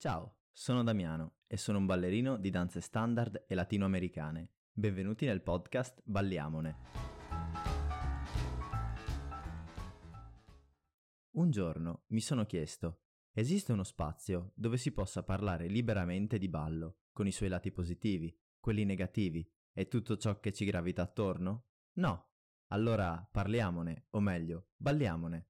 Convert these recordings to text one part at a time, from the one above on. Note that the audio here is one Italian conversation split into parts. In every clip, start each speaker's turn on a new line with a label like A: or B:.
A: Ciao, sono Damiano e sono un ballerino di danze standard e latinoamericane. Benvenuti nel podcast Balliamone. Un giorno mi sono chiesto, esiste uno spazio dove si possa parlare liberamente di ballo, con i suoi lati positivi, quelli negativi e tutto ciò che ci gravita attorno? No. Allora parliamone, o meglio, balliamone.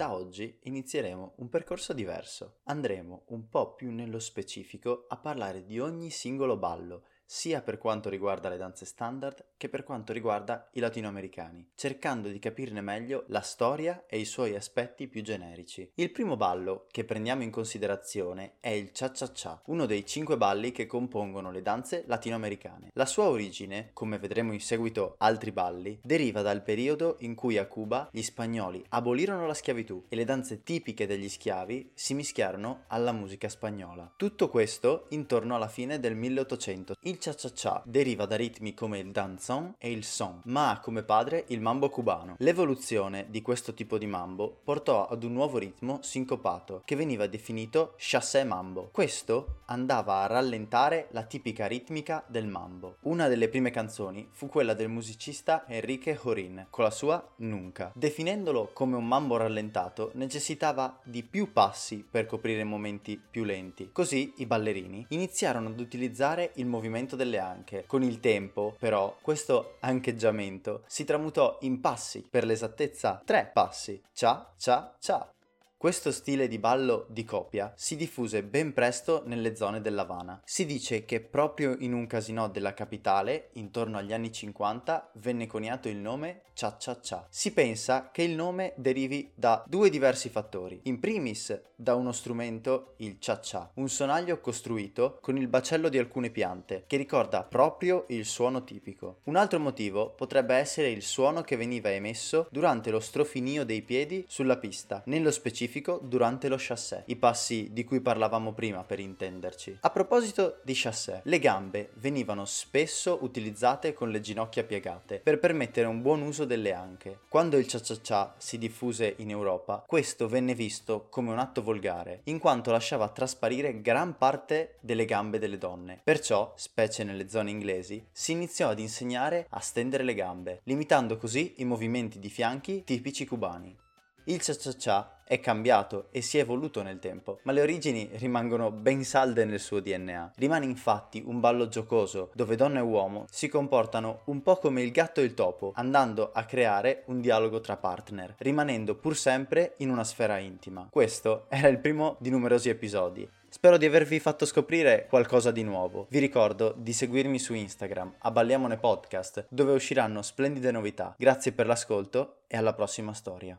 A: Da oggi inizieremo un percorso diverso. Andremo un po' più nello specifico a parlare di ogni singolo ballo sia per quanto riguarda le danze standard che per quanto riguarda i latinoamericani, cercando di capirne meglio la storia e i suoi aspetti più generici. Il primo ballo che prendiamo in considerazione è il cha-cha-cha, uno dei cinque balli che compongono le danze latinoamericane. La sua origine, come vedremo in seguito altri balli, deriva dal periodo in cui a Cuba gli spagnoli abolirono la schiavitù e le danze tipiche degli schiavi si mischiarono alla musica spagnola. Tutto questo intorno alla fine del 1800. Il cha-cha-cha deriva da ritmi come il danzón e il son, ma ha come padre il mambo cubano. L'evoluzione di questo tipo di mambo portò ad un nuovo ritmo sincopato che veniva definito chassé mambo. Questo andava a rallentare la tipica ritmica del mambo. Una delle prime canzoni fu quella del musicista Enrique Jorin con la sua Nunca. Definendolo come un mambo rallentato necessitava di più passi per coprire momenti più lenti. Così i ballerini iniziarono ad utilizzare il movimento movimento delle anche. Con il tempo, però, questo ancheggiamento si tramutò in passi, per l'esattezza tre passi. Cia, cia, cia. Questo stile di ballo di coppia si diffuse ben presto nelle zone dell'Havana. Si dice che proprio in un casino della capitale, intorno agli anni 50, venne coniato il nome Cha Cha Cha. Si pensa che il nome derivi da due diversi fattori. In primis, da uno strumento, il Cha Cha, un sonaglio costruito con il bacello di alcune piante, che ricorda proprio il suono tipico. Un altro motivo potrebbe essere il suono che veniva emesso durante lo strofinio dei piedi sulla pista, nello specifico specifico durante lo chassé, i passi di cui parlavamo prima per intenderci. A proposito di chassé, le gambe venivano spesso utilizzate con le ginocchia piegate per permettere un buon uso delle anche. Quando il cha-cha-cha si diffuse in Europa, questo venne visto come un atto volgare, in quanto lasciava trasparire gran parte delle gambe delle donne. Perciò, specie nelle zone inglesi, si iniziò ad insegnare a stendere le gambe, limitando così i movimenti di fianchi tipici cubani. Il cha-cha-cha è cambiato e si è evoluto nel tempo, ma le origini rimangono ben salde nel suo DNA. Rimane infatti un ballo giocoso dove donna e uomo si comportano un po' come il gatto e il topo, andando a creare un dialogo tra partner, rimanendo pur sempre in una sfera intima. Questo era il primo di numerosi episodi. Spero di avervi fatto scoprire qualcosa di nuovo. Vi ricordo di seguirmi su Instagram, a Balliamone Podcast, dove usciranno splendide novità. Grazie per l'ascolto e alla prossima storia.